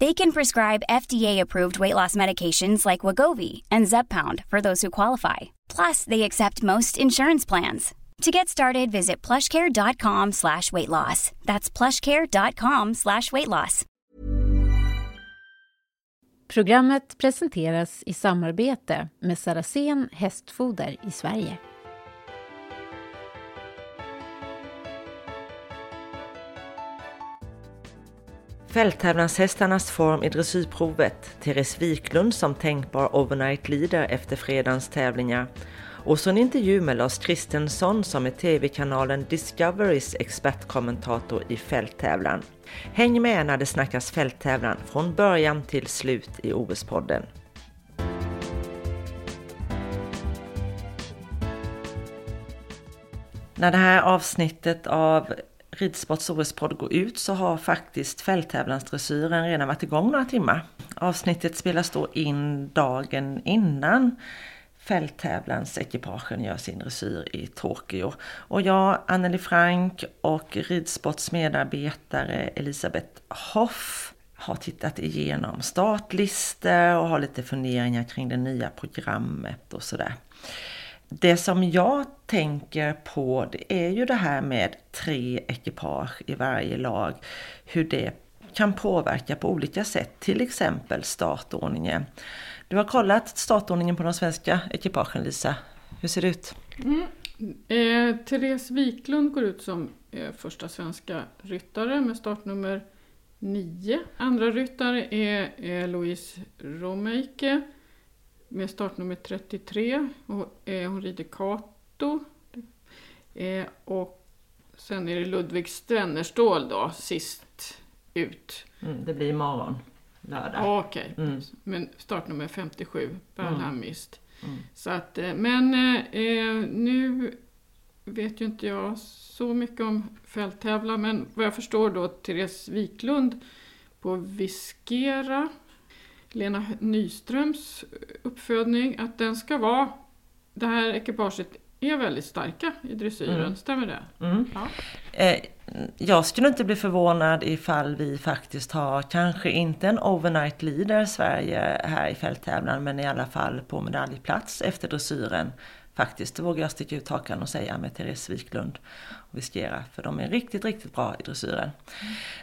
They can prescribe FDA-approved weight loss medications like Wagovi and Zepbound for those who qualify. Plus, they accept most insurance plans. To get started, visit plushcare.com slash weight loss. That's plushcare.com slash weight loss. Programmet presenteras i samarbete med Saracen Hästfoder i Sverige. Fälttävlanshästarnas form i dressyrprovet, Therese Wiklund som tänkbar overnight leader efter fredagens tävlingar och så en intervju med Lars Kristensson som är TV-kanalen Discoverys expertkommentator i fälttävlan. Häng med när det snackas fälttävlan från början till slut i OS-podden. När det här avsnittet av Ridsports OS-podd går ut så har faktiskt fälttävlansdressyren redan varit igång några timmar. Avsnittet spelas då in dagen innan fälttävlansekipagen gör sin dressyr i Tokyo. Och jag, Anneli Frank och Ridsports medarbetare Elisabeth Hoff har tittat igenom startlistor och har lite funderingar kring det nya programmet och sådär. Det som jag tänker på det är ju det här med tre ekipage i varje lag. Hur det kan påverka på olika sätt, till exempel startordningen. Du har kollat startordningen på de svenska ekipagen Lisa. Hur ser det ut? Mm. Eh, Therese Wiklund går ut som eh, första svenska ryttare med startnummer 9. Andra ryttare är eh, Louise Romeike med startnummer 33. Och, eh, hon rider Kato. Eh, och sen är det Ludvig Strennerstål då, sist ut. Mm, det blir imorgon, lördag. Okej, okay. mm. men startnummer 57, Berlhamist. Mm. Så att, eh, men eh, nu vet ju inte jag så mycket om fälttävlan, men vad jag förstår då Therese Wiklund på Viskera Lena Nyströms uppfödning, att den ska vara, det här ekipaget är väldigt starka i dressyren, mm. stämmer det? Mm. Ja. Eh, jag skulle inte bli förvånad ifall vi faktiskt har, kanske inte en overnight leader Sverige här i fälttävlan, men i alla fall på medaljplats efter dressyren. Faktiskt, det vågar jag sticka ut hakan och säga med Therese Wiklund och Viskera, för de är riktigt, riktigt bra i dressyren.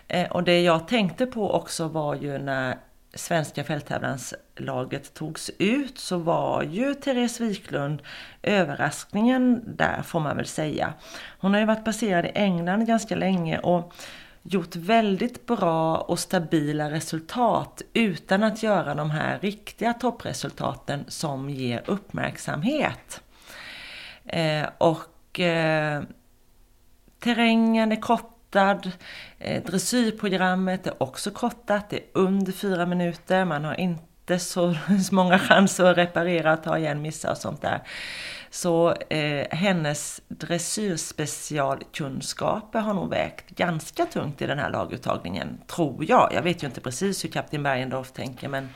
Mm. Eh, och det jag tänkte på också var ju när svenska fälttävlanslaget togs ut så var ju Therese Wiklund överraskningen där får man väl säga. Hon har ju varit baserad i England ganska länge och gjort väldigt bra och stabila resultat utan att göra de här riktiga toppresultaten som ger uppmärksamhet. Eh, och eh, terrängen är kort kortad. Eh, dressyrprogrammet är också kortat, det är under fyra minuter. Man har inte så många chanser att reparera, ta igen missar och sånt där. Så eh, hennes dressyrspecialkunskaper har nog vägt ganska tungt i den här laguttagningen, tror jag. Jag vet ju inte precis hur kapten Bergendorf tänker, men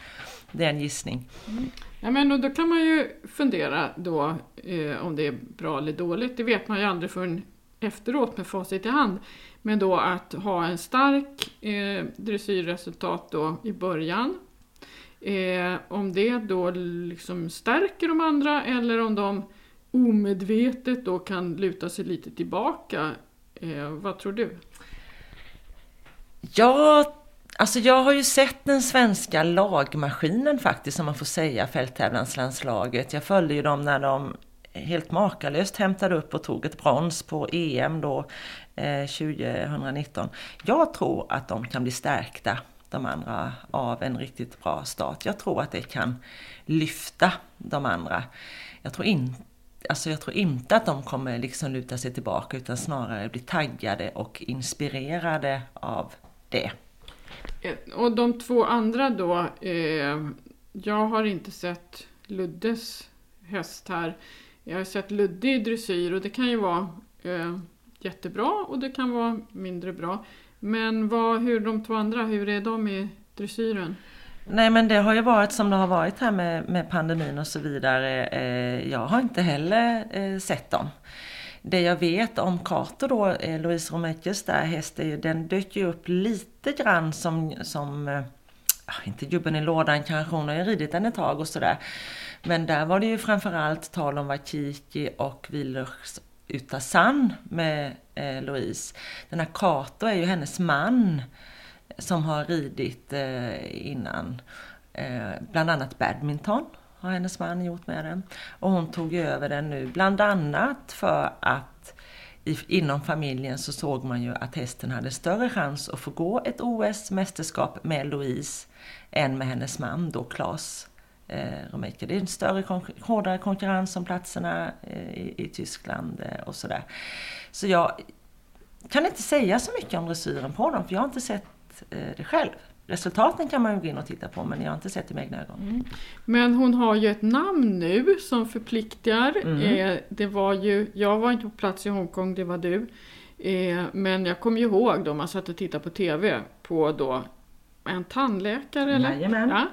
det är en gissning. Mm. Ja, men då kan man ju fundera då eh, om det är bra eller dåligt. Det vet man ju aldrig förrän efteråt med facit i hand. Men då att ha en stark eh, dressyrresultat då i början. Eh, om det då liksom stärker de andra eller om de omedvetet då kan luta sig lite tillbaka. Eh, vad tror du? Ja, alltså jag har ju sett den svenska lagmaskinen faktiskt, om man får säga, fälttävlanslandslaget. Jag följde ju dem när de helt makalöst hämtade upp och tog ett brons på EM då Eh, 2019. Jag tror att de kan bli stärkta, de andra, av en riktigt bra start. Jag tror att det kan lyfta de andra. Jag tror inte Alltså jag tror inte att de kommer liksom luta sig tillbaka utan snarare bli taggade och inspirerade av det. Eh, och de två andra då, eh, jag har inte sett Luddes häst här. Jag har sett Ludde i dressyr och det kan ju vara eh, jättebra och det kan vara mindre bra. Men vad, hur de två andra, hur är de i dressyren? Nej men det har ju varit som det har varit här med, med pandemin och så vidare. Eh, jag har inte heller eh, sett dem. Det jag vet om Cato, då, eh, Louise Romekes där häst, den dök ju upp lite grann som, som ah, inte gubben i lådan kanske, hon har ju ridit den ett tag och sådär. Men där var det ju framförallt tal om Vakiki och utav sann med eh, Louise. Den här Kato är ju hennes man som har ridit eh, innan. Eh, bland annat badminton har hennes man gjort med den. Och hon tog över den nu, bland annat för att i, inom familjen så såg man ju att hästen hade större chans att få gå ett OS-mästerskap med Louise än med hennes man då, Klas eh, Romeike. Det är en större, hårdare konkurrens om platserna eh, i, i, Tyskland eh, och sådär. Så jag kan inte säga så mycket om dressyren på dem, för jag har inte sett det själv. Resultaten kan man ju gå in och titta på men jag har inte sett det med egna ögon. Mm. Men hon har ju ett namn nu som förpliktigar. Mm. Eh, det var ju, jag var inte på plats i Hongkong, det var du. Eh, men jag kommer ju ihåg då man satt och tittade på TV på då en tandläkare eller? Jajamän. Ja.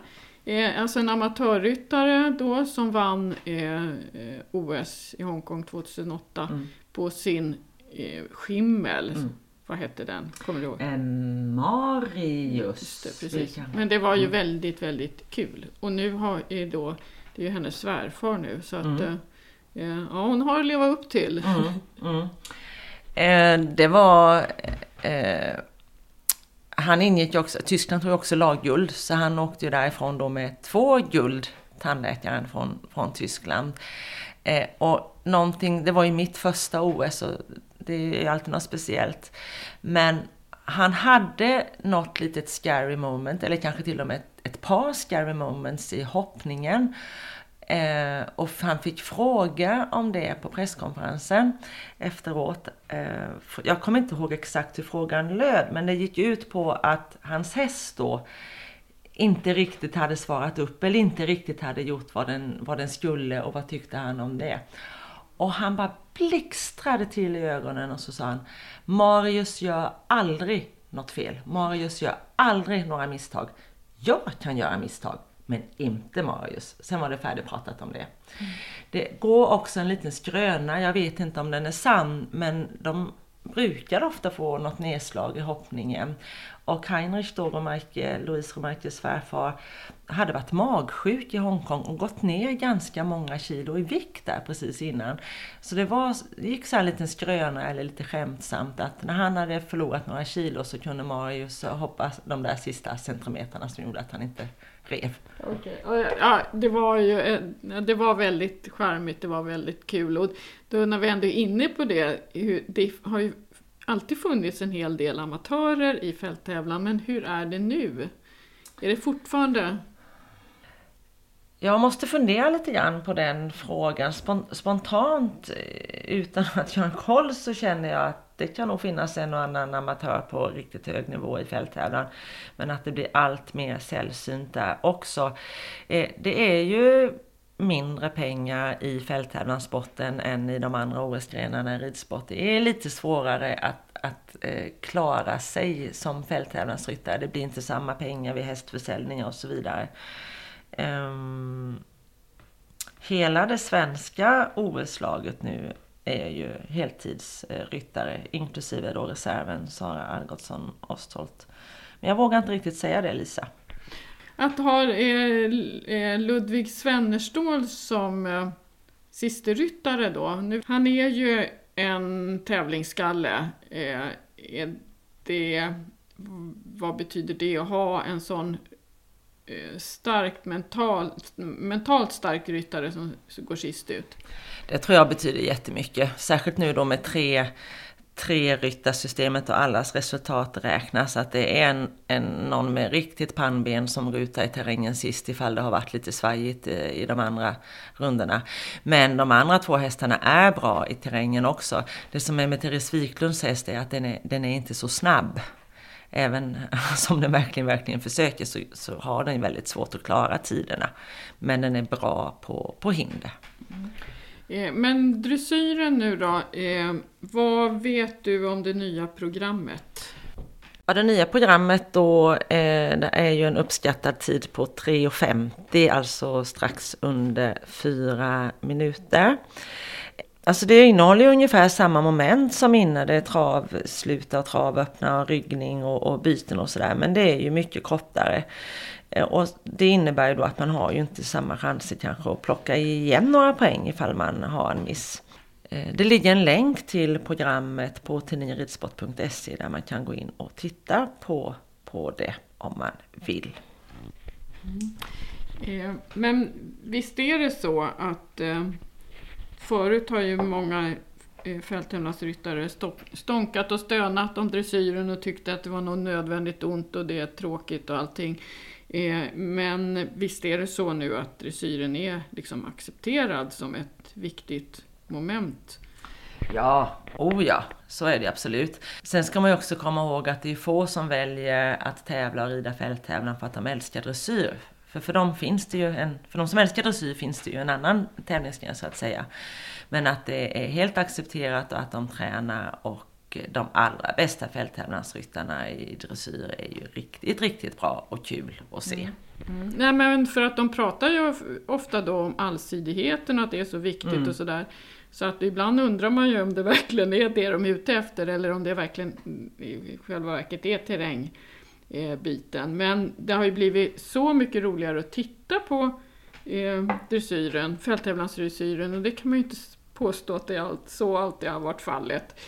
Eh, alltså en amatörryttare då som vann eh, eh OS i Hongkong 2008 mm. på sin eh, skimmel. Mm vad hette den? Kommer du ihåg? En Marius. Det, precis. Men det var ju mm. väldigt, väldigt kul. Och nu har, är då, det är ju hennes svärfar nu så att mm. eh, ja, hon har att leva upp till. Mm. mm. Eh, det var eh, han ingick ju också, Tyskland tog också lagguld, så han åkte ju därifrån då med två guld, tandläkaren från, från Tyskland. Eh, och någonting, det var ju mitt första OS och det är ju alltid något speciellt. Men han hade något litet scary moment, eller kanske till och med ett, ett par scary moments i hoppningen. Eh, och han fick fråga om det på presskonferensen efteråt. Eh, jag kommer inte ihåg exakt hur frågan löd, men det gick ut på att hans häst då inte riktigt hade svarat upp eller inte riktigt hade gjort vad den, vad den skulle och vad tyckte han om det. Och han bara blixtrade till i ögonen och så sa han Marius gör aldrig något fel. Marius gör aldrig några misstag. Jag kan göra misstag, men inte Marius. Sen var det färdigpratat om det. Mm. Det går också en liten skröna, jag vet inte om den är sann, men de brukar ofta få något nedslag i hoppningen. Och Heinrich då, Romarke, Louise Romarkes svärfar, hade varit magsjuk i Hongkong och gått ner ganska många kilo i vikt där precis innan. Så det, var, det gick så här en liten skröna eller lite skämtsamt att när han hade förlorat några kilo så kunde Marius hoppa de där sista centimeterna som gjorde att han inte rev. Okay. Ja, det var ju eh, det var väldigt charmigt, det var väldigt kul. Och då när vi ändå är inne på det, det har ju alltid funnits en hel del amatörer i fälttävlan, men hur är det nu? Är det fortfarande jag måste fundera lite grann på den frågan. Spontant, eh, utan att göra en koll, så känner jag att det kan nog finnas en och annan amatör på riktigt hög nivå i fälttävlan. Men att det blir allt mer sällsynt där också. Eh, det är ju mindre pengar i fälttävlanssporten än i de andra OS-grenarna i ridsport. Det är lite svårare att, att eh, klara sig som fälttävlansryttare. Det blir inte samma pengar vid hästförsäljningar och så vidare. Um, hela det svenska OS-laget nu är ju heltidsryttare, inklusive då reserven Sara Algotsson Ostholt. Men jag vågar inte riktigt säga det Lisa. Att ha eh, eh Ludvig Svennerstål som eh, sisteryttare då. Nu, han är ju en tävlingsskalle. Eh, det, vad betyder det att ha en sån Eh, starkt mentalt, mentalt stark ryttare som går sist ut? Det tror jag betyder jättemycket. Särskilt nu då med tre tre ryttarsystemet och allas resultat räknas. Att det är en, en, någon med riktigt pannben som rutar i terrängen sist ifall det har varit lite svajigt i, i de andra rundorna. Men de andra två hästarna är bra i terrängen också. Det som är med Therese Wiklunds häst är att den är, den är inte så snabb. Även som den verkligen, verkligen försöker så, så har den väldigt svårt att klara tiderna. Men den är bra på, på hinder. Mm. Eh, men dressyren nu då, eh, vad vet du om det nya programmet? Ja, det nya programmet då eh, det är ju en uppskattad tid på 3.50, alltså strax under 4 minuter. Alltså det innehåller ju ungefär samma moment som innan det är trav, sluta trav, öppna ryggning och, och byten och sådär. Men det är ju mycket kortare. Eh, och det innebär ju då att man har ju inte samma chanser kanske att plocka igen några poäng ifall man har en miss. Eh, det ligger en länk till programmet på tidningenridsport.se där man kan gå in och titta på, på det om man vill. Mm. Eh, men visst är det så att eh, förut har ju många eh, fälttävlansryttare stånkat och stönat om dressyren och tyckte att det var något nödvändigt ont och det är tråkigt och allting. Eh, men visst är det så nu att dressyren är liksom accepterad som ett viktigt moment? Ja, oh ja, så är det absolut. Sen ska man ju också komma ihåg att det är få som väljer att tävla och rida fälttävlan för att de älskar dressyr. För för dem finns det ju en, för de som älskar dressyr finns det ju en annan tävlingsgren så att säga. Men att det är helt accepterat och att de tränar och de allra bästa fälttävlansryttarna i dressyr är ju riktigt, riktigt bra och kul att se. Mm. Mm. Nej men för att de pratar ju ofta då om allsidigheten och att det är så viktigt mm. och sådär. Så att ibland undrar man ju om det verkligen är det de är ute efter eller om det verkligen i själva verket är terrängbiten. Men det har ju blivit så mycket roligare att titta på eh, dressyren, fälttävlansdressyren och det kan man ju inte påstå att det allt, så alltid har varit fallet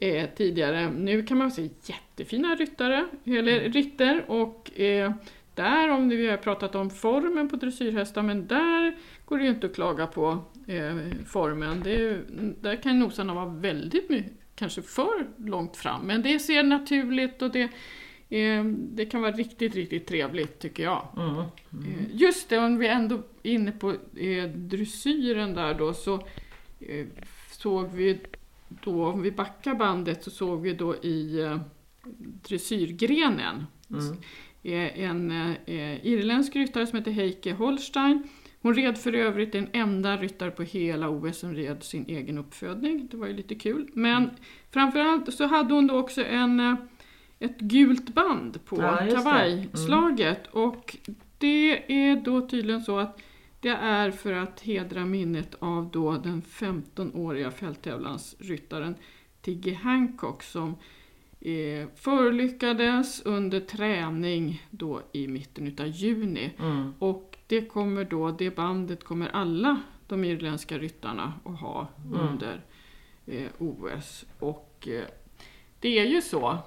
eh, tidigare. Nu kan man se jättefina ryttare, eller mm. rytter och eh, där, om vi har pratat om formen på dressyrhästar, men där går det ju inte att klaga på eh, formen. Det, där kan nosarna vara väldigt mycket, kanske för långt fram, men det ser naturligt och det, eh, det kan vara riktigt, riktigt trevligt tycker jag. Mm. Mm. just det, om vi ändå är inne på eh, dressyren där då, så eh, såg vi då, om vi backar bandet så såg vi då i eh, dressyrgrenen mm. en eh, irländsk ryttare som heter Heike Holstein. Hon red för övrigt den enda ryttare på hela OS som red sin egen uppfödning. Det var ju lite kul. Men mm. framförallt så hade hon då också en, eh, ett gult band på ja, kavajslaget. Mm. Och det är då tydligen så att det är för att hedra minnet av då den 15-åriga fälttävlansryttaren Tiggy Hancock som eh, förolyckades under träning då i mitten utav juni. Mm. Och det kommer då, det bandet kommer alla de irländska ryttarna att ha mm. under eh, OS. Och eh, det är ju så.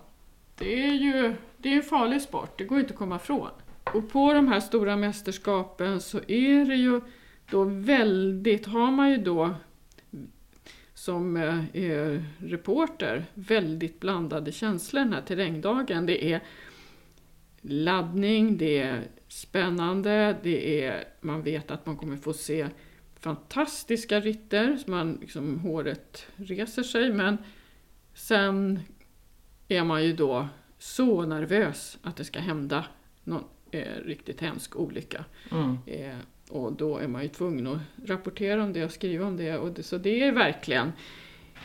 Det är ju det är en farlig sport, det går inte att komma ifrån. Och på de här stora mästerskapen så är det ju då väldigt, har man ju då som eh, eh, reporter väldigt blandade känslor den här terrängdagen. Det är laddning, det är spännande, det är, man vet att man kommer få se fantastiska ritter, så man, liksom, håret reser sig, men sen är man ju då så nervös att det ska hända någon eh, riktigt hemsk olycka. Mm. Eh, och då är man ju tvungen att rapportera om det och skriva om det. Och det så det är verkligen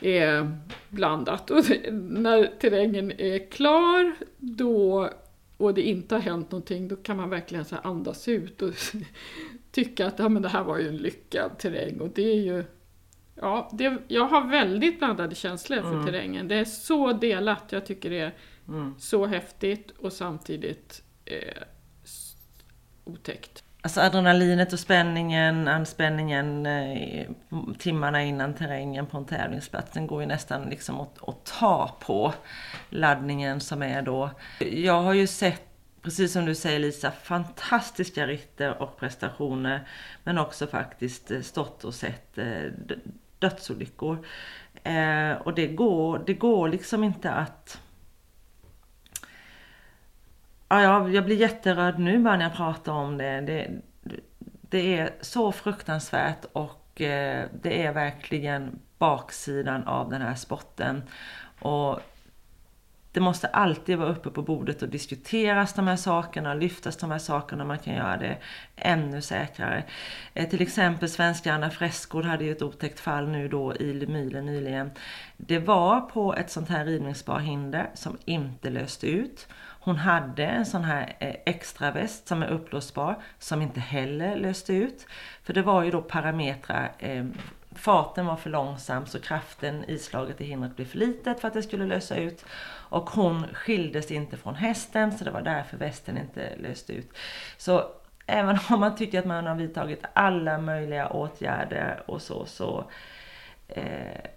eh, blandat. Och det, när terrängen är klar då, och det inte har hänt någonting, då kan man verkligen så andas ut och tycka att ja, men det här var ju en lyckad terräng. Och det är ju Ja, det, jag har väldigt blandade känslor för Mm. terrängen. Det är så delat. Jag tycker det är Mm. så häftigt och samtidigt eh, otäckt. Alltså adrenalinet och spänningen, anspänningen eh, timmarna innan terrängen på en tävlingsplats, den går ju nästan liksom att, att ta på laddningen som är då. Jag har ju sett, precis som du säger Lisa, fantastiska ritter och prestationer, men också faktiskt eh, stått och sett eh, dödsolyckor. Eh, och det går, det går liksom inte att Ja, jag, jag blir jätterörd nu bara när jag pratar om det. Det, det är så fruktansvärt och eh, det är verkligen baksidan av den här sporten. Och det måste alltid vara uppe på bordet och diskuteras de här sakerna, lyftas de här sakerna, man kan göra det ännu säkrare. Eh, till exempel svenska Anna Fresgård hade ju ett otäckt fall nu då i Lemyle nyligen. Det var på ett sånt här rivningsbarhinder som inte löste ut. Hon hade en sån här eh, extra väst som är upplåsbar som inte heller löste ut. För det var ju då parametrar eh, farten var för långsam så kraften i slaget i hindret blev för litet för att det skulle lösa ut. Och hon skildes inte från hästen så det var därför västen inte löste ut. Så även om man tycker att man har vidtagit alla möjliga åtgärder och så, så eh,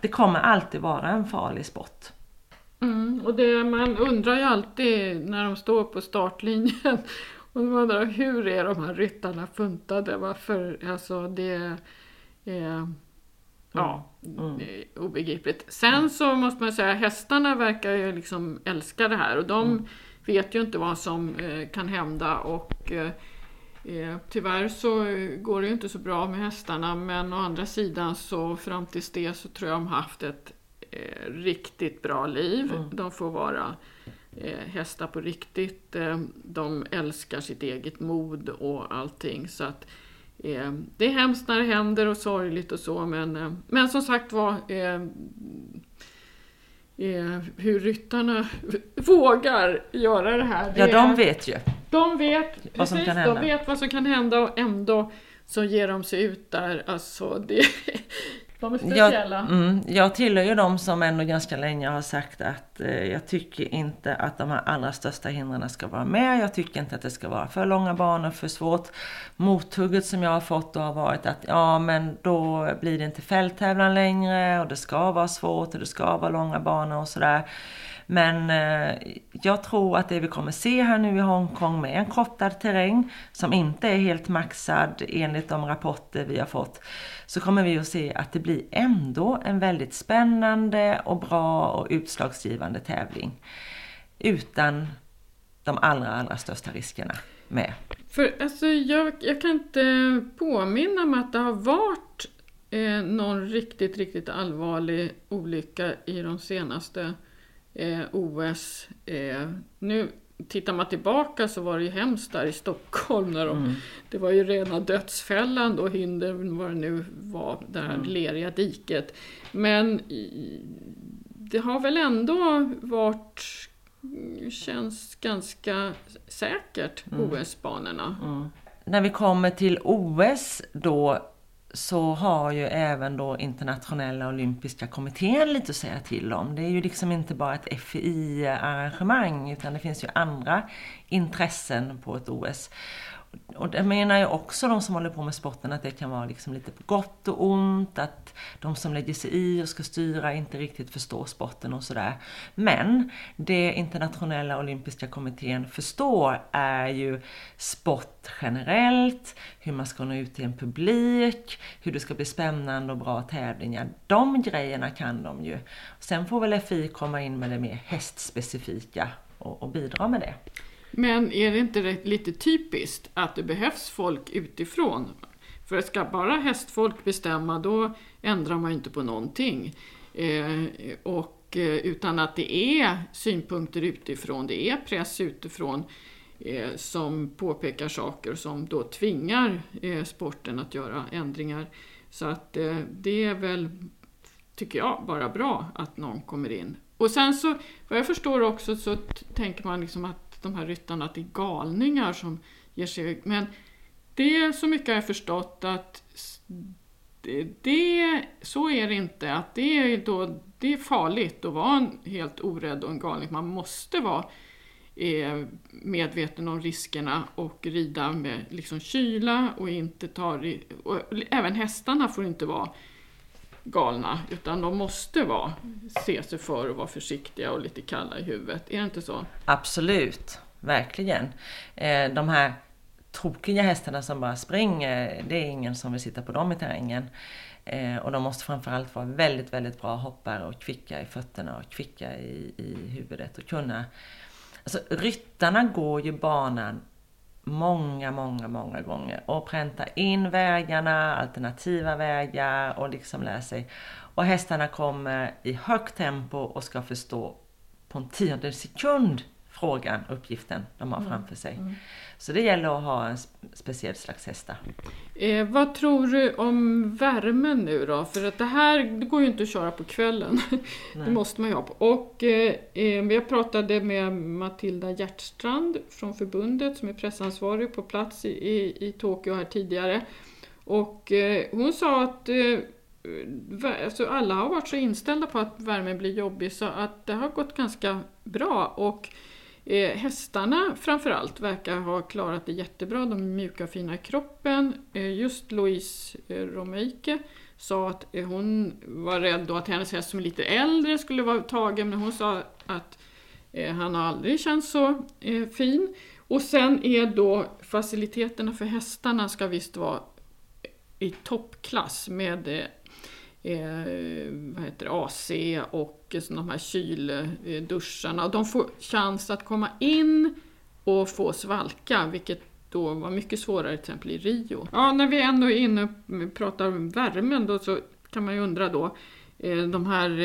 det kommer alltid vara en farlig sport. Mm, och det, man undrar ju alltid när de står på startlinjen och man undrar hur är de här ryttarna funtade? Varför? Alltså det eh, ja, Mm. obegripligt. Sen så måste man säga hästarna verkar ju liksom älska det här och de Mm. vet ju inte vad som eh, kan hända och eh, Eh, tyvärr så går det ju inte så bra med hästarna men å andra sidan så fram tills det så tror jag de haft ett eh, riktigt bra liv. Mm. De får vara hästar på riktigt. De älskar sitt eget mod och allting. Så att, det är hemskt när det händer och sorgligt och så men, eh, men som sagt var eh, eh, hur ryttarna vågar göra det här. Ja, det de är- vet ju. de vet, Vad precis, de vet vad som kan hända och ändå så ger de sig ut där. Alltså, det, de är speciella. Jag, mm, jag tillhör ju de som ändå ganska länge har sagt att eh, jag tycker inte att de här allra största hindren ska vara med. Jag tycker inte att det ska vara för långa banor, för svårt. Mothugget som jag har fått då har varit att ja men då blir det inte fälttävlan längre och det ska vara svårt och det ska vara långa banor och sådär. Men eh, jag tror att det vi kommer se här nu i Hongkong med en kortad terräng som inte är helt maxad enligt de rapporter vi har fått så kommer vi att se att det blir ändå en väldigt spännande och bra och utslagsgivande tävling. Utan de allra, allra största riskerna med. För alltså, jag, jag kan inte påminna mig att det har varit eh, någon riktigt, riktigt allvarlig olycka i de senaste eh, OS. Eh, nu tittar man tillbaka så var det ju hemskt där i Stockholm. När de, Det var ju rena dödsfällan då, hinder, vad det nu var, det här leriga diket. Men det har väl ändå varit, känns ganska säkert, OS-banorna. När vi kommer till OS då så har ju även då internationella olympiska kommittén lite att säga till om. Det är ju liksom inte bara ett FI-arrangemang utan det finns ju andra intressen på ett OS. Och det menar ju också de som håller på med sporten att det kan vara liksom lite på gott och ont, att de som lägger sig i och ska styra inte riktigt förstår sporten och sådär. Men det internationella olympiska kommittén förstår är ju sport generellt, hur man ska nå ut till en publik, hur det ska bli spännande och bra tävlingar. De grejerna kan de ju. Sen får väl FI komma in med det mer hästspecifika och, och bidra med det. Men är det inte rätt- lite typiskt att det behövs folk utifrån? För ska bara hästfolk bestämma då ändrar man ju inte på någonting. Eh, och, eh, utan att det är synpunkter utifrån, det är press utifrån eh, som påpekar saker som då tvingar eh, sporten att göra ändringar. Så att eh, det är väl, tycker jag, bara bra att någon kommer in. Och sen så, vad jag förstår också, så tänker man liksom att de här ryttarna, till galningar som ger sig Men det är så mycket har jag förstått att det, det, så är det inte. Att det, är då, det är farligt att vara helt orädd och en galning. Man måste vara eh, medveten om riskerna och rida med liksom kyla och inte ta... Och även hästarna får inte vara galna, utan de måste vara, se sig för och vara försiktiga och lite kalla i huvudet. Är det inte så? Absolut, verkligen. Eh, de här tokiga hästarna som bara springer, det är ingen som vill sitta på dem i terrängen. Eh, och de måste framförallt vara väldigt, väldigt bra hoppare och kvicka i fötterna och kvicka i, i huvudet och kunna... Alltså ryttarna går ju banan många, många, många gånger och pränta in vägarna, alternativa vägar och liksom lära sig. Och hästarna kommer i högt tempo och ska förstå på en tionde sekund frågan, uppgiften de har mm. framför sig. Mm. Så det gäller att ha en speciell slags hästar. Eh, vad tror du om värmen nu då? För att det här det går ju inte att köra på kvällen. det måste man ju ha på. Och eh, eh, jag pratade med Matilda Hjärtstrand från förbundet som är pressansvarig på plats i, i, i Tokyo här tidigare. Och eh, hon sa att eh, alltså alla har varit så inställda på att värmen blir jobbig så att det har gått ganska bra. Och Eh, hästarna framförallt verkar ha klarat det jättebra, de är mjuka och fina i kroppen. Eh, just Louise eh, Romeike sa att eh, hon var rädd då att hennes häst som är lite äldre skulle vara tagen, men hon sa att eh, han har aldrig känts så eh, fin. Och sen är då faciliteterna för hästarna ska visst vara i toppklass med eh, eh, vad heter det, AC och de här kylduscharna. De får chans att komma in och få svalka, vilket då var mycket svårare till exempel i Rio. Ja, när vi ändå är inne och pratar om värmen då så kan man ju undra då eh, de här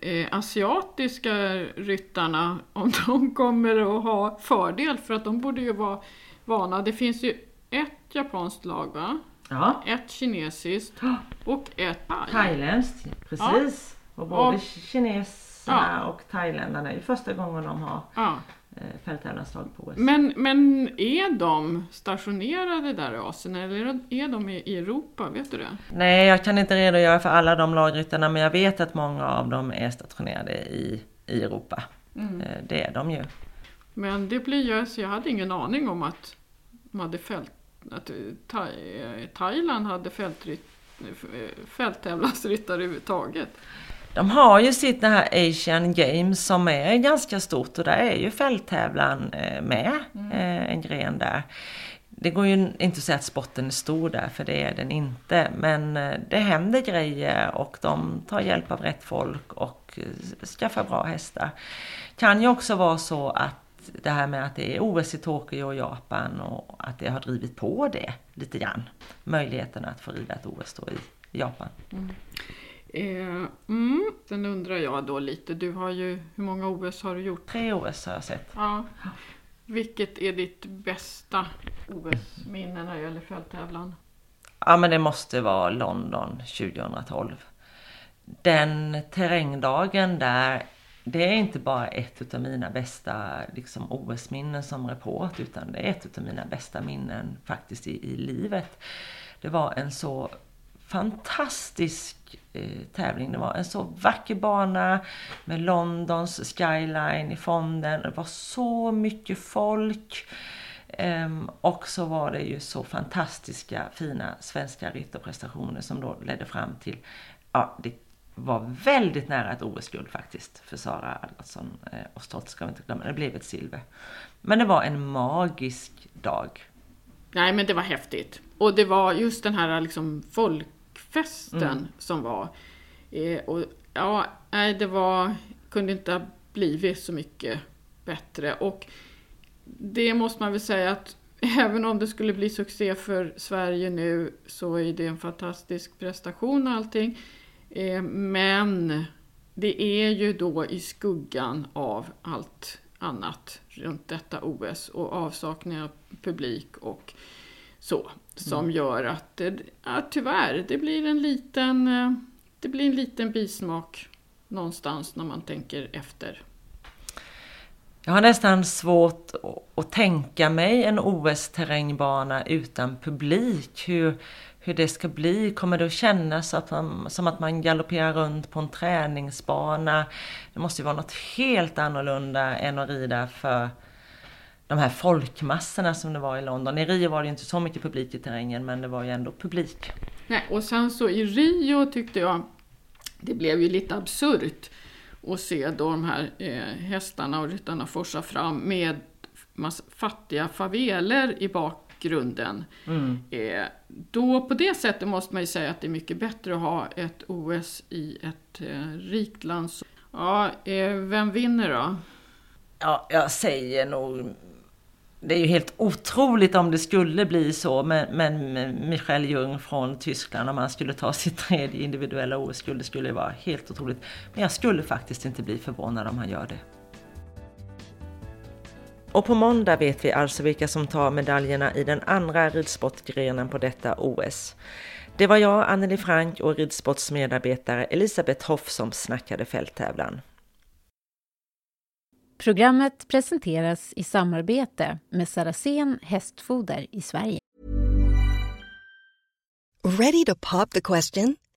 eh, asiatiska ryttarna, om de kommer att ha fördel för att de borde ju vara vana. Det finns ju ett japanskt lag va? Ja. Ett kinesiskt och ett thai. Thailändskt, precis. Ja. Och både och, kineserna ja. och thailändarna, det är första gången de har ja. Eh, fälttävlanslag på OS. Men, men är de stationerade där i Asien eller är de i Europa? Vet du det? Nej, jag kan inte redogöra för alla de lagryttarna men jag vet att många av dem är stationerade i, i Europa. Mm. Eh, det är de ju. Men det blir ju, så jag hade ingen aning om att de hade fält att Thailand hade fälttävlansryttare överhuvudtaget. De har ju sitt det här Asian Games som är ganska stort och där är ju fälttävlan eh, med, mm. Eh, en gren där. Det går ju inte att säga att sporten är stor där, för det är den inte. Men eh, det händer grejer och de tar hjälp av rätt folk och skaffar bra hästar. Kan ju också vara så att det här med att det är OS i Tokyo och Japan och att det har drivit på det lite grann. Möjligheten att få rida ett OS då i Japan. Mm. Eh, mm, sen undrar jag då lite, du har ju, hur många OS har du gjort? Tre OS har jag sett. Ja. Vilket är ditt bästa OS-minne när det gäller fälttävlan? Ja men det måste vara London 2012. Den terrängdagen där det är inte bara ett av mina bästa liksom, OS-minnen som report utan det är ett av mina bästa minnen faktiskt i, i livet. Det var en så fantastisk eh, tävling. Det var en så vacker bana med Londons skyline i fonden. Det var så mycket folk. Ehm, och så var det ju så fantastiska fina svenska ryttarprestationer som då ledde fram till ja, det var väldigt nära ett OS-guld faktiskt för Sara Algotsson. Eh, och stolt ska vi inte glömma, det blev ett silver. Men det var en magisk dag. Nej men det var häftigt. Och det var just den här liksom folkfesten mm. som var. Eh, och ja, nej det var, kunde inte ha blivit så mycket bättre. Och det måste man väl säga att även om det skulle bli succé för Sverige nu så är det en fantastisk prestation och allting. Eh, men det är ju då i skuggan av allt annat runt detta OS och avsaknad av publik och så som mm. gör att det, ja, tyvärr, det blir en liten, eh, det blir en liten bismak någonstans när man tänker efter. Jag har nästan svårt att tänka mig en OS-terrängbana utan publik. Hur, hur det ska bli. Kommer det att kännas att man, som att man galopperar runt på en träningsbana? Det måste ju vara något helt annorlunda än att rida för de här folkmassorna som det var i London. I Rio var det inte så mycket publik i terrängen men det var ju ändå publik. Nej, och sen så i Rio tyckte jag det blev ju lite absurt att se då de här eh, hästarna och ryttarna forsa fram med fattiga faveler i bakgrunden. Mm. Eh, då på det sättet måste man ju säga att det är mycket bättre att ha ett OS i ett eh, rikt land. Ja, eh, vem vinner då? Ja, jag säger nog det är ju helt otroligt om det skulle bli så med, med Michael Jung från Tyskland om han skulle ta sitt tredje individuella OS-guld. Det skulle vara helt otroligt. Men jag skulle faktiskt inte bli förvånad om han gör det. Och på måndag vet vi alltså vilka som tar medaljerna i den andra ridsportgrenen på detta OS. Det var jag, Anneli Frank och ridsportsmedarbetare Elisabeth Hoff som snackade fälttävlan. Programmet presenteras i samarbete med Saracen Hästfoder i Sverige. Ready to pop the question?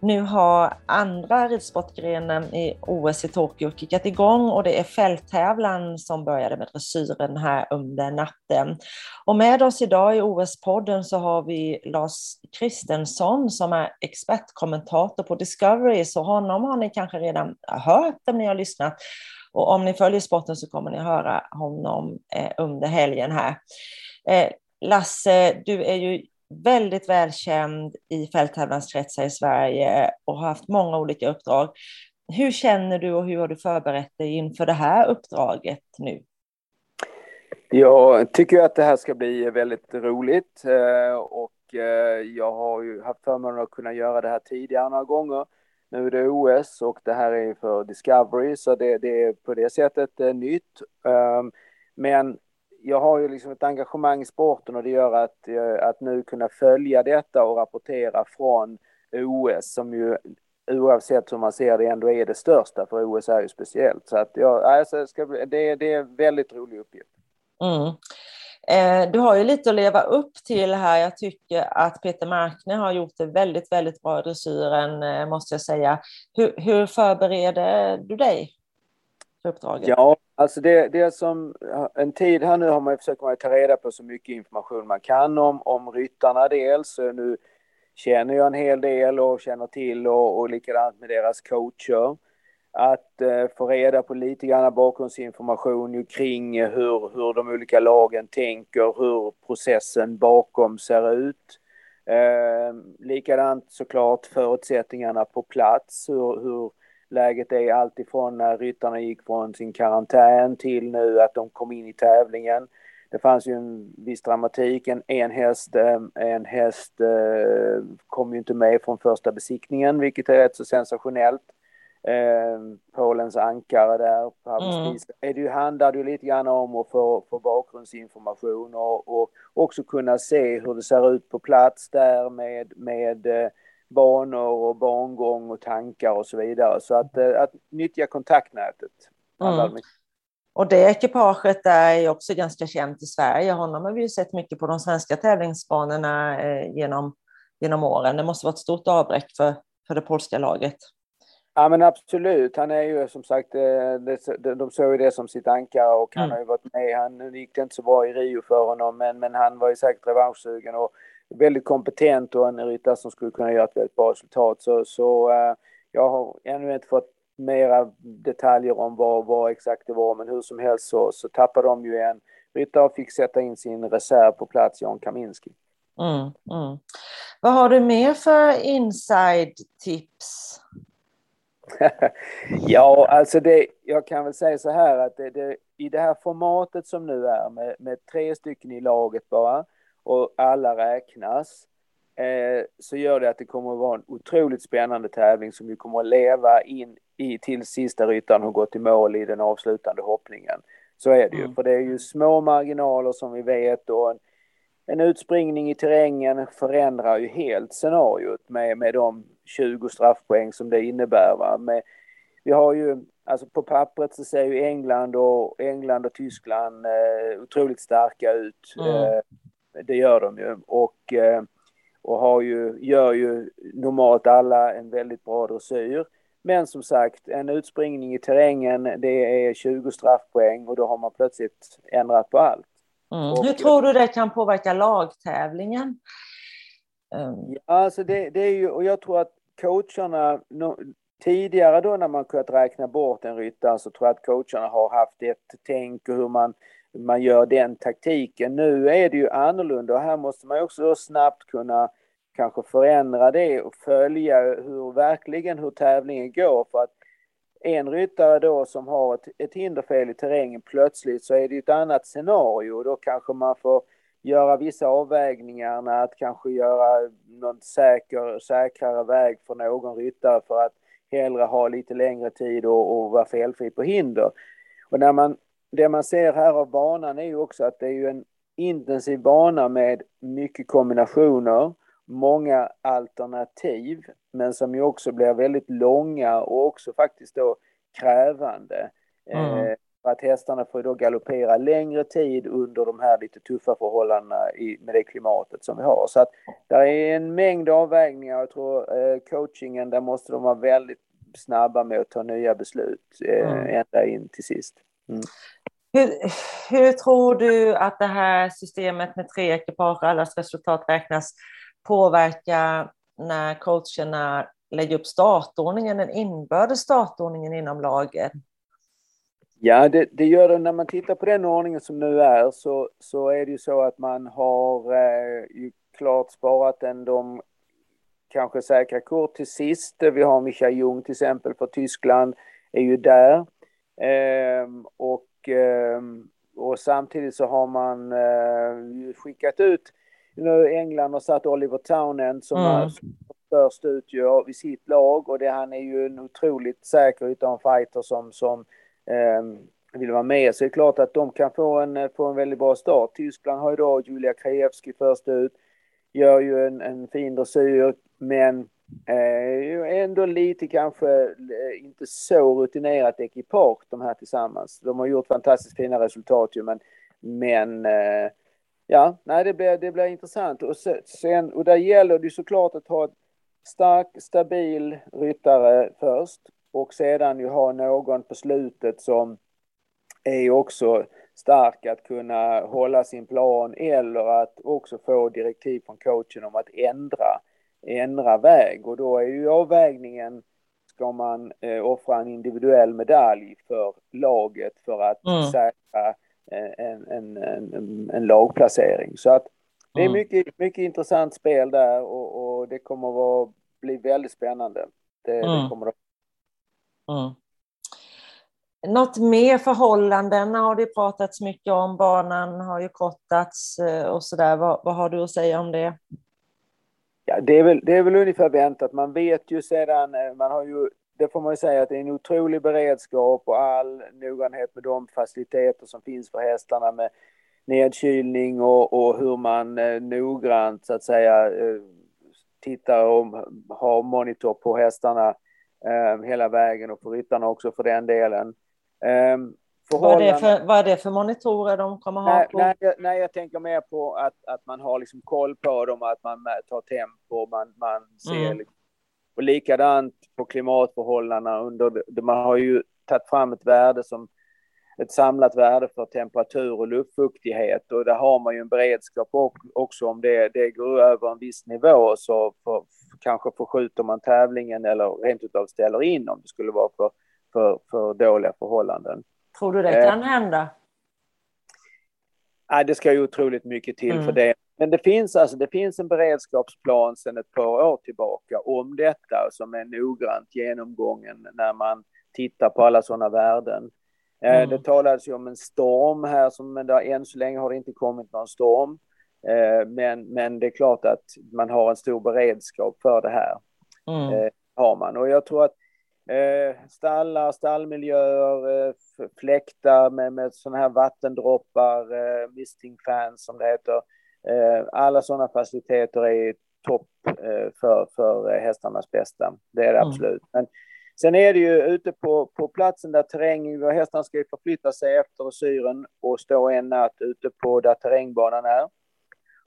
Nu har andra ridsportgrenen i OS i Tokyo kickat igång och det är fälttävlan som började med dressyren här under natten. Och med oss idag i OS-podden så har vi Lars Kristensson som är expertkommentator på Discovery, så honom har ni kanske redan hört om ni har lyssnat. Och om ni följer sporten så kommer ni höra honom eh, under helgen här. Eh, Lasse, du är ju väldigt välkänd i fälttävlanskretsar i Sverige och har haft många olika uppdrag. Hur känner du och hur har du förberett dig inför det här uppdraget nu? Jag tycker att det här ska bli väldigt roligt eh, och eh, jag har ju haft förmånen att kunna göra det här tidigare några gånger. Nu är det OS och det här är för Discovery så det, det är på det sättet eh, nytt. Ehm, men jag har ju liksom ett engagemang i sporten och det gör att, eh, att nu kunna följa detta och rapportera från OS som ju oavsett hur man ser det ändå är det största för OS är ju speciellt. Så att jag alltså, ska, det, det är en väldigt rolig uppgift. Mm. Eh, du har ju lite att leva upp till här. Jag tycker att Peter Markne har gjort det väldigt, väldigt bra i dressyren, eh, måste jag säga. Hur, hur förbereder du dig för uppdraget? Ja, alltså det, det som en tid här nu har man försökt ta reda på så mycket information man kan om, om ryttarna dels. Nu känner jag en hel del och känner till och, och likadant med deras coacher att eh, få reda på lite grann bakgrundsinformation ju kring eh, hur, hur de olika lagen tänker, hur processen bakom ser ut. Eh, likadant såklart förutsättningarna på plats, hur, hur läget är alltifrån när ryttarna gick från sin karantän till nu att de kom in i tävlingen. Det fanns ju en viss dramatik. En, en häst, eh, en häst eh, kom ju inte med från första besiktningen, vilket är rätt så sensationellt eh, Polens ankare där. Mm. Det handlar ju lite grann om att få, få bakgrundsinformation och, och också kunna se hur det ser ut på plats där med, med banor och bangång och tankar och så vidare. Så att, eh, att nyttja kontaktnätet. Mm. Och det ekipaget är också ganska känt i Sverige. Honom har vi ju sett mycket på de svenska tävlingsbanorna eh, genom, genom åren. Det måste vara ett stort avbräck för, för det polska laget. Ja men absolut, han är ju som sagt, eh, de såg ju det som sitt ankare och han mm. har ju varit med. Han gick det inte så bra i Rio för honom men, men han var ju säkert revanschsugen och väldigt kompetent och en ryttare som skulle kunna göra ett väldigt bra resultat. Så, så uh, jag har ännu inte fått mera detaljer om vad, vad exakt det var men hur som helst så, så tappade de ju en ryttare och fick sätta in sin reserv på plats, Jan Kaminski. Mm, mm. Vad har du mer för inside-tips? ja, alltså det, jag kan väl säga så här att det, det, i det här formatet som nu är med, med tre stycken i laget bara och alla räknas eh, så gör det att det kommer att vara en otroligt spännande tävling som vi kommer att leva in i till sista ryttaren har gått i mål i den avslutande hoppningen. Så är det ju, mm. för det är ju små marginaler som vi vet och en, en utspringning i terrängen förändrar ju helt scenariot med, med de 20 straffpoäng som det innebär. Va? Med, vi har ju, alltså på pappret så ser ju England och, England och Tyskland eh, otroligt starka ut. Mm. Eh, det gör de ju. Och, eh, och har ju, gör ju normalt alla en väldigt bra dressyr. Men som sagt, en utspringning i terrängen det är 20 straffpoäng och då har man plötsligt ändrat på allt. Mm. Och, Hur tror du det kan påverka lagtävlingen? Ja, alltså det, det, är ju, och jag tror att coacherna, no, tidigare då när man kunnat räkna bort en ryttare så tror jag att coacherna har haft ett tänk och hur man, man gör den taktiken. Nu är det ju annorlunda och här måste man också snabbt kunna kanske förändra det och följa hur verkligen hur tävlingen går för att en ryttare då som har ett, ett hinderfel i terrängen plötsligt så är det ett annat scenario och då kanske man får göra vissa avvägningar, att kanske göra någon säker, säkrare väg för någon ryttare för att hellre ha lite längre tid och, och vara felfri på hinder. Och när man, det man ser här av banan är ju också att det är ju en intensiv bana med mycket kombinationer, många alternativ, men som ju också blir väldigt långa och också faktiskt då krävande. Mm. Eh, för att hästarna får då galoppera längre tid under de här lite tuffa förhållandena i, med det klimatet som vi har. Så att där är en mängd avvägningar. Jag tror eh, coachingen, där måste de vara väldigt snabba med att ta nya beslut eh, mm. ända in till sist. Mm. Hur, hur, tror du att det här systemet med tre ekipage och allas resultat räknas påverkar när coacherna lägger upp startordningen, den inbördes startordningen inom laget? Ja, det, det, gör det när man tittar på den ordningen som nu är så, så är det ju så att man har eh, ju klart sparat en de kanske säkra kort till sist. Vi har Michael Jung till exempel för Tyskland är ju där. Eh, och, och samtidigt så har man eh, skickat ut nu England och satt Oliver Townend som mm. är först ut ju i sitt lag och det, han är ju en otroligt säker utan fighter som, som eh, vill vara med. Så det är klart att de kan få en, få en väldigt bra start. Tyskland har ju då Julia Krajewski först ut, gör ju en, en fin dressyr, men Eh, ändå lite kanske eh, inte så rutinerat ekipage de här tillsammans. De har gjort fantastiskt fina resultat ju men, men eh, ja, nej det blir, det blir intressant och sen, och där gäller det såklart att ha ett stark, stabil ryttare först och sedan ju ha någon på slutet som är också stark att kunna hålla sin plan eller att också få direktiv från coachen om att ändra, ändra väg. Och då är ju avvägningen, ska man eh, offra en individuell medalj för laget för att mm. säkra eh, en, en, en, en, lagplacering. Så att det är mm. mycket, mycket intressant spel där och, och det kommer att vara, bli väldigt spännande. Det, mm. det kommer att... Mm. Något mer förhållanden har det pratats mycket om. Banan har ju kortats eh, och sådär. Vad, vad har du att säga om det? Ja, det är väl, det är väl ungefär väntat. Man vet ju sedan, eh, man har ju, det får man ju säga att det är en otrolig beredskap och all noggrannhet med de faciliteter som finns för hästarna med nedkylning och, och hur man eh, noggrant så att säga eh, tittar och har monitor på hästarna eh, hela vägen och på ryttarna också för den delen. Um, vad, är för, vad är det för monitorer de kommer ha? Nej, nej, jag, nej, jag tänker mer på att, att man har liksom koll på dem, att man tar tempo, man, man ser... Mm. Liksom, och likadant på klimatförhållandena under... Man har ju tagit fram ett värde som ett samlat värde för temperatur och luftfuktighet och där har man ju en beredskap också om det, det går över en viss nivå så för, kanske förskjuter man tävlingen eller rent utav ställer in om det skulle vara för för, för dåliga förhållanden. Tror du det kan eh, hända? Nej, det ska ju otroligt mycket till mm. för det. Men det finns, alltså, det finns en beredskapsplan sedan ett par år tillbaka om detta som är noggrant genomgången när man tittar på alla sådana värden. Eh, mm. Det talades ju om en storm här, som, men där, än så länge har det inte kommit någon storm. Eh, men, men det är klart att man har en stor beredskap för det här. Mm. Har man. Och jag tror att Eh, stallar, stallmiljöer, eh, fläktar med, med sådana här vattendroppar, eh, misting fans som det heter. Eh, alla sådana faciliteter är topp för, för hästarnas bästa. Det är det mm. absolut. Men sen är det ju ute på, på platsen där terrängen, hästarna ska ju förflytta sig efter syren och stå en natt ute på där terrängbanan är.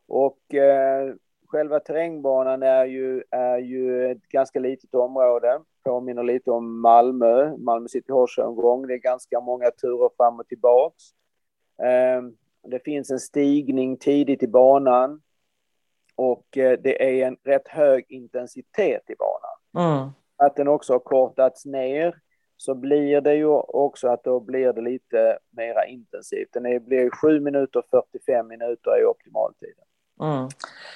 Och eh, själva terrängbanan är ju, är ju ett ganska litet område påminner lite om Malmö, Malmö City Horse-omgång. Det är ganska många turer fram och tillbaks. Ehm, det finns en stigning tidigt i banan och eh, det är en rätt hög intensitet i banan. Mm. Att den också har kortats ner så blir det ju också att då blir det lite mera intensivt. Den blir 7 minuter 45 minuter i optimaltiden. Mm.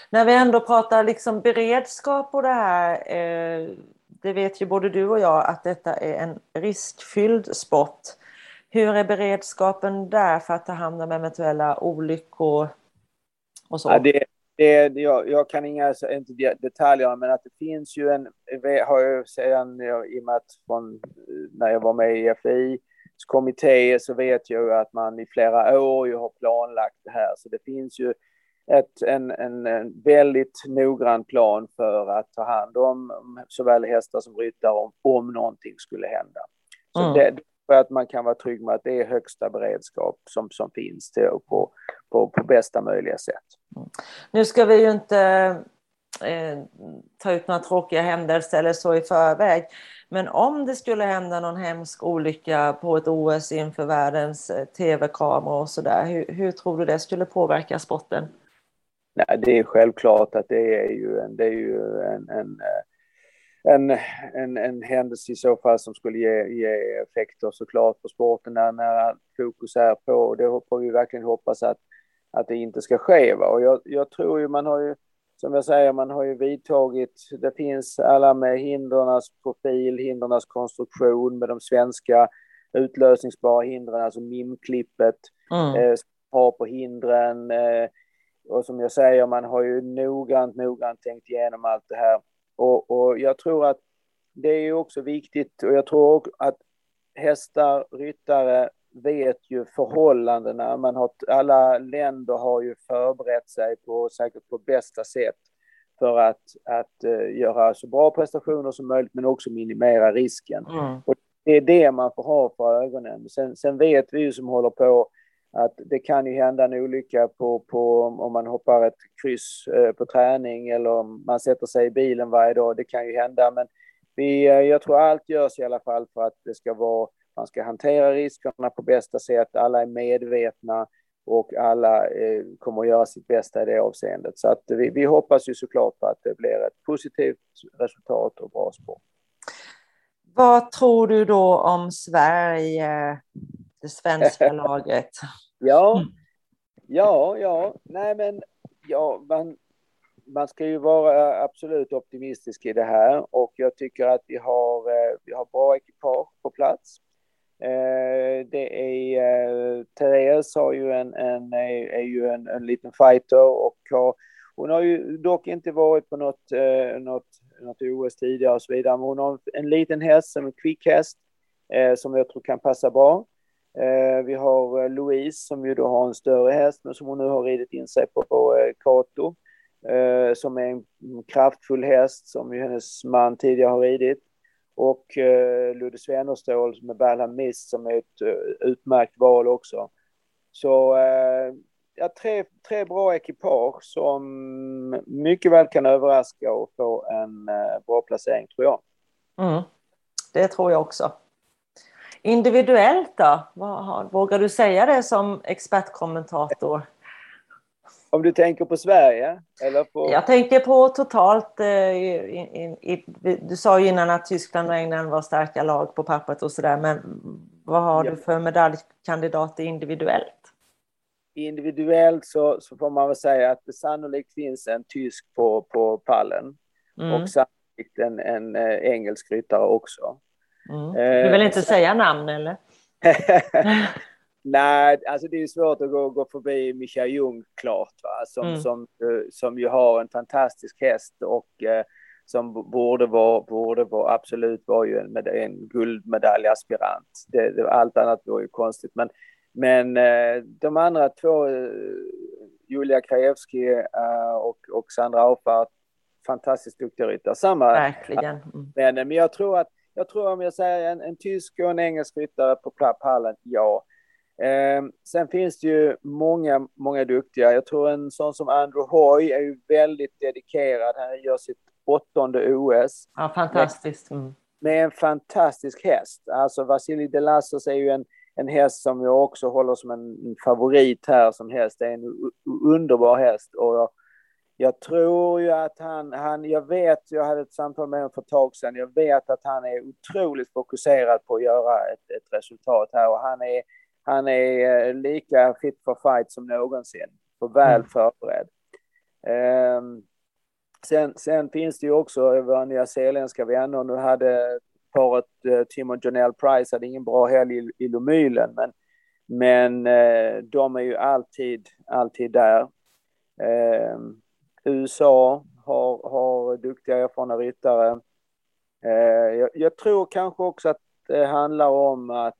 När vi ändå pratar liksom beredskap och det här, eh, det vet ju både du och jag att detta är en riskfylld sport. Hur är beredskapen där för att ta hand om eventuella olyckor och så? Ja, det, det, jag, jag kan inga inte detaljer, men att det finns ju en, har jag sedan, i och med att från när jag var med i EFI kommitté så vet jag ju att man i flera år ju har planlagt det här, så det finns ju ett, en, en, en, väldigt noggrann plan för att ta hand om såväl hästar som ryttare om, om någonting skulle hända. Så mm. det, för att man kan vara trygg med att det är högsta beredskap som, som finns till, på, på, på bästa möjliga sätt. Mm. Nu ska vi ju inte eh, ta ut några tråkiga händelser eller så i förväg. Men om det skulle hända någon hemsk olycka på ett OS inför världens eh, tv-kameror och sådär, hur, hur tror du det skulle påverka sporten? Nej, det är självklart att det är ju en, det är ju en, en, en, en, en händelse i så fall som skulle ge, ge effekter såklart på sporten när, när fokus är på och det får vi verkligen hoppas att, att det inte ska ske. Va? Och jag, jag tror ju man har ju, som jag säger, man har ju vidtagit, det finns alla med hindrens profil, hindrens konstruktion med de svenska utlösningsbara hindren, alltså MIM-klippet, mm. eh, ha på hindren, eh, och som jag säger, man har ju noggrant, noggrant tänkt igenom allt det här. Och, och jag tror att det är också viktigt och jag tror också att hästar, ryttare vet ju förhållandena. Man har, alla länder har ju förberett sig på säkert på bästa sätt för att, att uh, göra så bra prestationer som möjligt men också minimera risken. Mm. Och det är det man får ha för ögonen. Sen, sen vet vi ju som håller på att det kan ju hända en olycka på, på om man hoppar ett kryss eh, på träning eller om man sätter sig i bilen varje dag. Det kan ju hända men vi, eh, jag tror allt görs i alla fall för att det ska vara man ska hantera riskerna på bästa sätt, alla är medvetna och alla eh, kommer att göra sitt bästa i det avseendet. Så att vi, vi hoppas ju såklart på att det blir ett positivt resultat och bra sport. Vad tror du då om Sverige, det svenska laget? ja, ja, ja, nej men ja, man, man ska ju vara absolut optimistisk i det här och jag tycker att vi har, eh, vi har bra ekipage på plats. Eh, det är, eh, Therese har ju en, en, är, ju en, en liten fighter och har, hon har ju dock inte varit på något, eh, något, något OS tidigare och så vidare, men hon har en liten häst som en kvickhäst som jag tror kan passa bra. Eh, vi har eh, Louise som ju då har en större häst men som hon nu har ridit in sig på eh, Kato som är en kraftfull häst som ju hennes man tidigare har ridit och eh, Ludde Svennerstål med Balham Mist som är ett uh, utmärkt val också. Så eh, ja, tre, tre bra ekipage som mycket väl kan överraska och få en eh, bra placering tror jag. Mm. Det tror jag också. Individuellt då? Vågar du säga det som expertkommentator? Om du tänker på Sverige? Eller på... Jag tänker på totalt. Eh, i, i, du sa ju innan att Tyskland och England var starka lag på pappret och sådär. Men vad har ja. du för medaljkandidater individuellt? Individuellt så, så får man väl säga att det sannolikt finns en tysk på, på pallen. Mm. Och sannolikt en, en äh, engelsk ryttare också. Mm. Du vill inte eh, säga namn eller? Nej, alltså det är svårt att gå, gå förbi Micha Ljung klart, va? Som, mm. som, eh, som ju har en fantastisk häst och eh, som borde vara, borde vara, absolut var ju en, en guldmedaljaspirant. Det, det, allt annat vore ju konstigt. Men, men eh, de andra två, eh, Julia Krajewski eh, och, och Sandra Aufart, fantastiskt duktiga ryttare. Samma. Verkligen. Mm. Men, men jag tror att, jag tror om jag säger en, en tysk och en engelsk ryttare på pallen, ja. Eh, sen finns det ju många, många duktiga. Jag tror en sån som Andrew Hoy är ju väldigt dedikerad. Han gör sitt åttonde OS. Ja, fantastiskt. Mm. Med en fantastisk häst. Alltså Vasilij Delassos är ju en, en häst som jag också håller som en favorit här som häst. Det är en underbar häst och jag, jag tror ju att han, han, jag vet, jag hade ett samtal med honom för ett tag sedan, jag vet att han är otroligt fokuserad på att göra ett, ett resultat här och han är han är eh, lika fit for fight som någonsin och väl mm. förberedd. Um, sen, sen, finns det ju också våra nyzeeländska vänner. Nu hade paret uh, Tim och Jonelle Price hade ingen bra helg i, i Lomylen, men, men uh, de är ju alltid, alltid där. Uh, USA har, har duktiga erfarna ryttare. Uh, jag, jag, tror kanske också att det handlar om att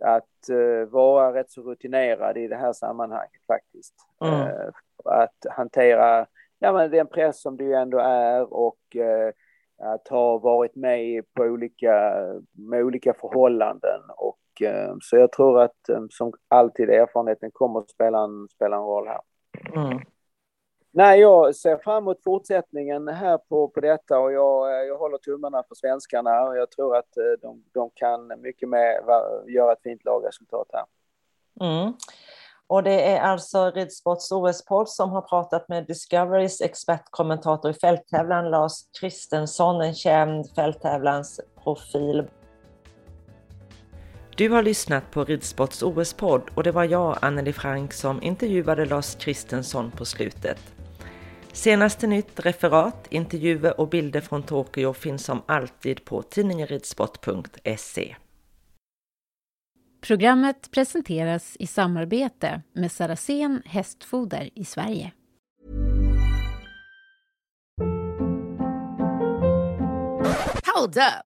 att uh, vara rätt så rutinerad i det här sammanhanget faktiskt. Mm. Uh, att hantera ja, men den press som du ändå är och uh, att ha varit med på olika, med olika förhållanden. Och, så jag tror att som alltid erfarenheten kommer att spela en, spela en roll här. Mm. Nej, jag ser fram emot fortsättningen här på, på detta och jag, jag håller tummarna för svenskarna och jag tror att eh, de, de kan mycket med göra ett fint lagresultat här. Mm. Och det är alltså Ridsports OS-podd som har pratat med Discoverys expertkommentator i fälttävlan Lars Kristensson, en känd fälttävlansprofil. Du har lyssnat på Ridsports OS-podd och det var jag, Anneli Frank, som intervjuade Lars Kristensson på slutet. Senaste nytt, referat, intervjuer och bilder från Tokyo finns som alltid på tidningenridsport.se. Programmet presenteras i samarbete med Saracen Hästfoder i Sverige. Hold up.